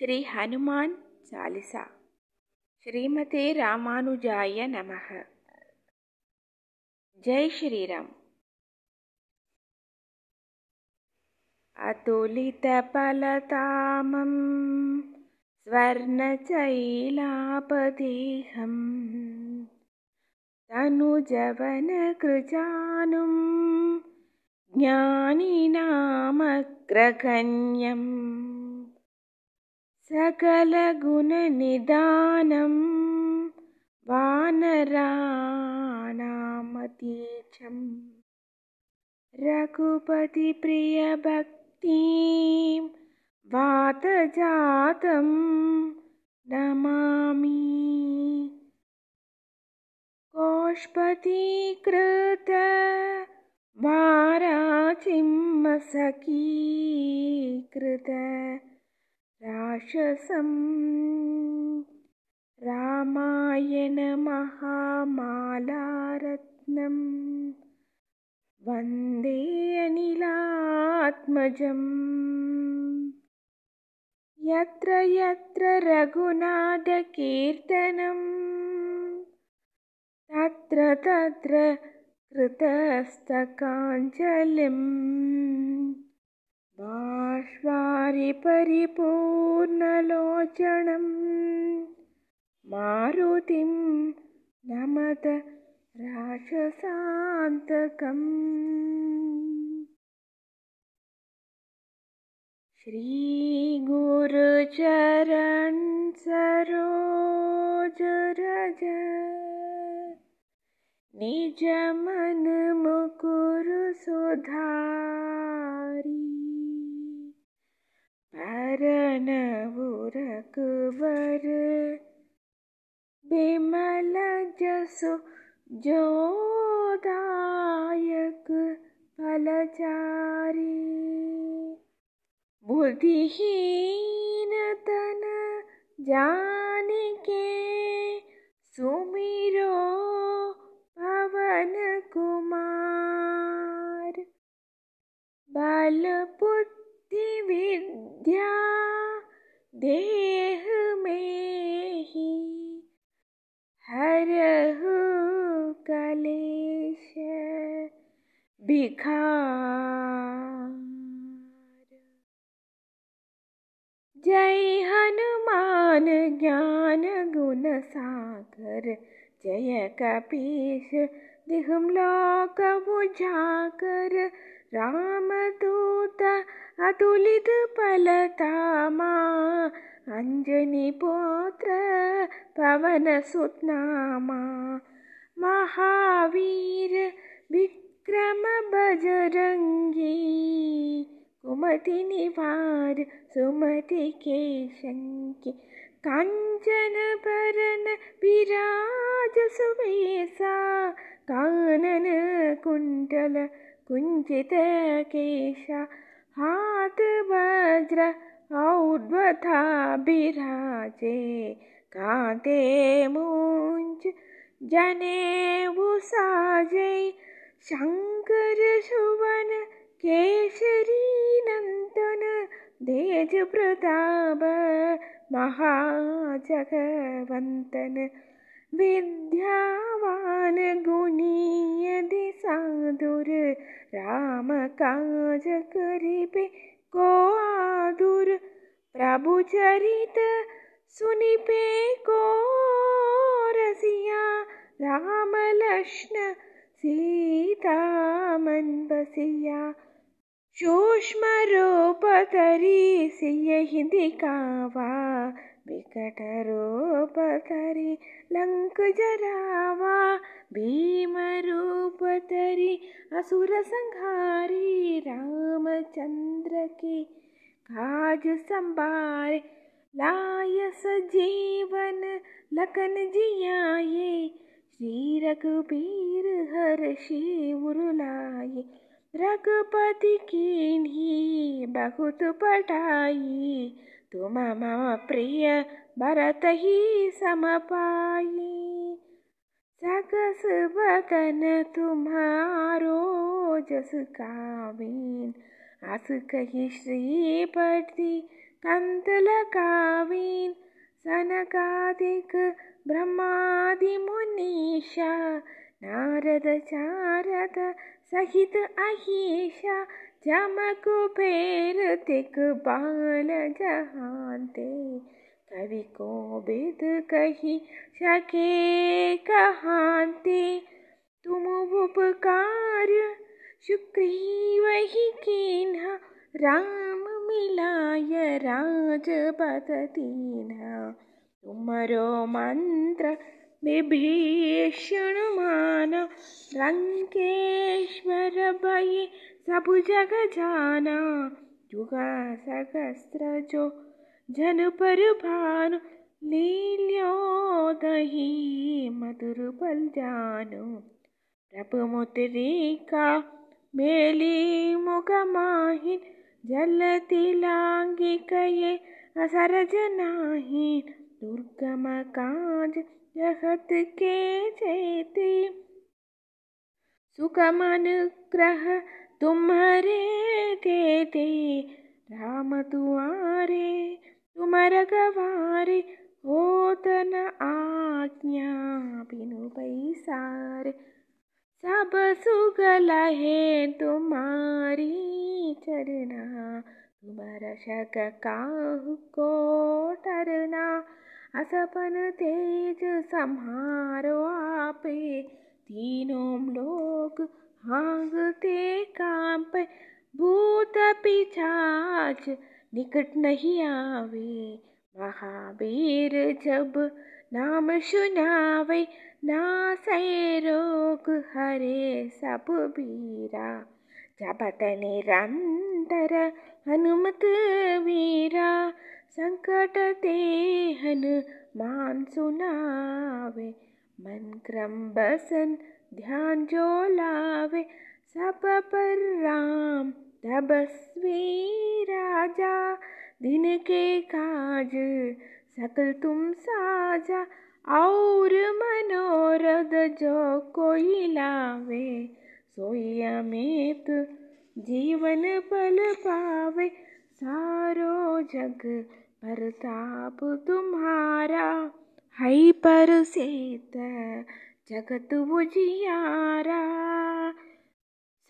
श्री हनुमान् चालिसा श्रीमते रामानुजाय नमः जय श्रीराम अतुलितफलतामं स्वर्णचैलापदेहम् तनुजवनकृजानुं ज्ञानिनामग्रगण्यम् सकलगुणनिदानं वानराणामतीचम्। रघुपतिप्रियभक्तिं वातजातं नमामि। कोष्पतीकृत वाराचिम्मसखीकृत राक्षसं रामायणमहामालारत्नं वन्दे अनिलात्मजम्। यत्र यत्र रघुनाथकीर्तनं तत्र तत्र कृतस्तकाञ्जलिम् बाष्वारि परिपूर्णलोचनं मारुतिं नमत राक्षसान्तकम्। श्रीगुरुचरण सरोज निजमन मुकुरु सुधारी परनवुरकुवर बिमल जसु जोदायक फलचारी। बुद्धिहीन तन जानिके सुमिरो पवन कुमार। बल बुद्धि विद्या देह में ही हरहु कलेश बिखार जय हनुमान ज्ञान गुण सागर, जय कपीश दिहुम लोक बुझाकर రామదూత అతులిదు ఫలతామా అంజని పోత్ర పవన సుత్నామా మహావీర విక్రమ బజరంగి కుమతి నివార సుమతి కేశంకి కంచన పరన విరాజ సువేసా కానన కుంటల कुण्डल कुञ्चित केशा हात वज्र औद्वथा विराजे कान्ते मुञ्च जनेऊ साजे शङ्कर सुवन केसरी नन्दन तेज प्रताप महाजगवन्तन विद्यावान गुणी यदि साधुर राम काज करिबे को आदुर। प्रभु चरित सुनिपे को रसिया राम लक्ष्मण सीता मन बसिया। सूक्ष्म रूप तरी सियहि दिखावा వికట రూపతరి లంకు జరావా భీమ రూపతరి అసుర సంహారి రామచంద్ర के काज संभारे। लाय सजीवन, लखन जियाये श्री रघुबीर हर उरुलाये रघुपति की बहुत पटाई तुम मम प्रिय भरत ही समपाई सकस बदन तुम्हारो जस कावीन। कही श्रीपति कन्तलकावीन् सनकादिक ब्रह्मादिमुनीषा नारद चारद सहित अहिषा जमकुबेरतिक बाल जहान्ते कवि को बिद कही सके कहान्ते तुम उपकार सुग्रीव ही कीन्हा। राम मिलाय राजपद दीन्हा। तुमरो मंत्र विभीषण मान। लंकेश्वर भय सब जग जाना जुगा सहस्त्र जो जन पर भानु लील्यो दही मधुर बल जानो प्रभु मुद्रिका मेली मुख माहिन जलती लांगी कये असरज नाहीन दुर्गम काज जगत के जेते सुखम अनुग्रह तुम्हारे देते राम तुआरे तुमर गवारे हो तन आज्ञा बिनु पैसारे सब सुगल है तुम्हारी चरना तुम्हारा शक काहु को डरना असपन तेज संहारो आपे तीनों लोग हांगते कांपे, भूत पिछाच निकट नहीं आवे। महावीर जब नाम सुनावे ना से रोग हरे सब बीरा। जपत निरंतर हनुमत वीरा, संकट ते हनुमान सुनावे। मन क्रम बसन ध्यान जो लावे सब पर राम तबस्वी राजा। दिन के काज सकल तुम साजा, और मनोरथ जो कोई लावे, सोई अमित जीवन पल पावे। सारो जग परताप तुम्हारा हई पर सेत जगत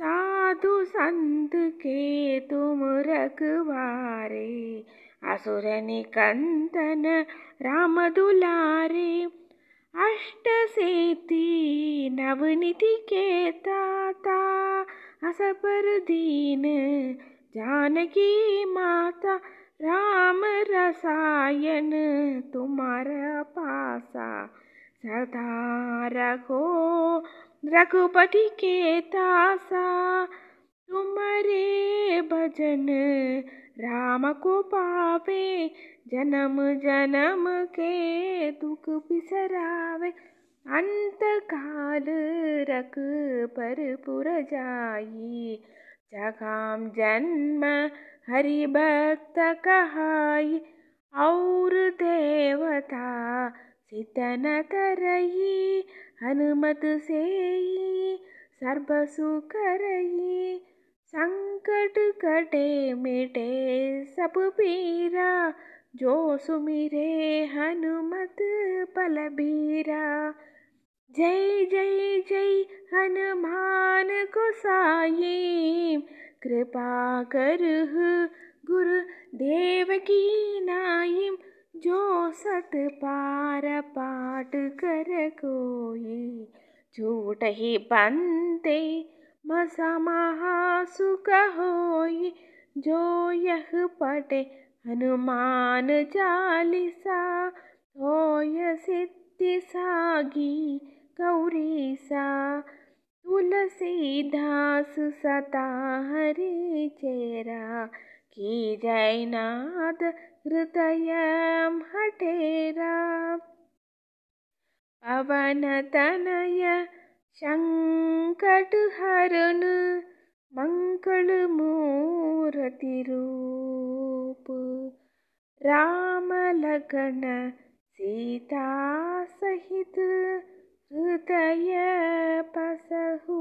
साधु संत के तुम रखवारे। असुर निकंदन राम दुलारे। अष्ट सेती नवनिधि के ताता अस पर दीन जानकी माता। राम रसायन तुम्हारा पासा सदा रखो रघुपति के तासा तुम्हारे भजन राम को पावे, जन्म जन्म के दुख बिसरावे अंत काल रख पर पुर जाई, जगाम जन्म हरि भक्त कहाई। और देवता सितन तरई हनुमत से सर्व सुख रही संकट कटे मिटे सुमिरे हनुमत पलबीरा। जय जय जय हनुमान गोसाई कृपा कर गुरु देव की नाइम जो सत पार पाठ कर कोई झूठ ही बनते मसा महासुख होई। जो यह पटे हनुमान चालीसा होय सिद्धि सागी गौरी सा तुलसीदास सता हरि चेरा जयनाथ हृदय हठेरा पवन तनय संकट हरण मंगल मूर्ति रूप। राम लगन सीता सहित हृदय पसहु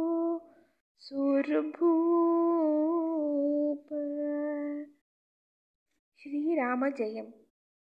सुरभूप। श्री राम जयम।